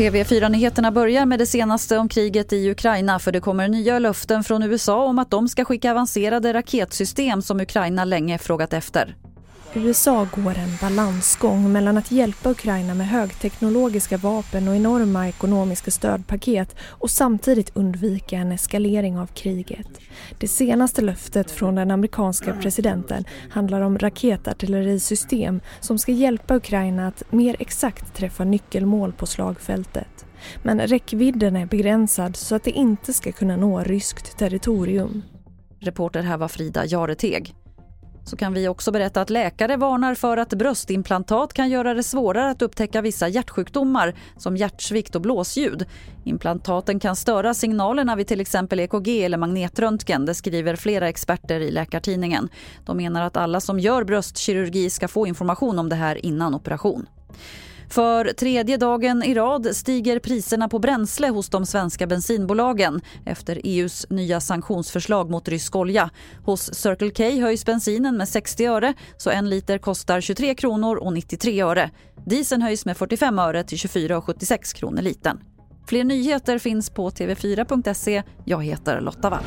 TV4-nyheterna börjar med det senaste om kriget i Ukraina för det kommer nya löften från USA om att de ska skicka avancerade raketsystem som Ukraina länge frågat efter. USA går en balansgång mellan att hjälpa Ukraina med högteknologiska vapen och enorma ekonomiska stödpaket och samtidigt undvika en eskalering av kriget. Det senaste löftet från den amerikanska presidenten handlar om raketartillerisystem som ska hjälpa Ukraina att mer exakt träffa nyckelmål på slagfältet. Men räckvidden är begränsad så att det inte ska kunna nå ryskt territorium. Reporter här var Frida Jareteg så kan vi också berätta att läkare varnar för att bröstimplantat kan göra det svårare att upptäcka vissa hjärtsjukdomar som hjärtsvikt och blåsljud. Implantaten kan störa signalerna vid till exempel EKG eller magnetröntgen, det skriver flera experter i Läkartidningen. De menar att alla som gör bröstkirurgi ska få information om det här innan operation. För tredje dagen i rad stiger priserna på bränsle hos de svenska bensinbolagen efter EUs nya sanktionsförslag mot rysk olja. Hos Circle K höjs bensinen med 60 öre så en liter kostar 23 kronor och 93 öre. Dieseln höjs med 45 öre till 24,76 kronor litern. Fler nyheter finns på tv4.se. Jag heter Lotta Wall.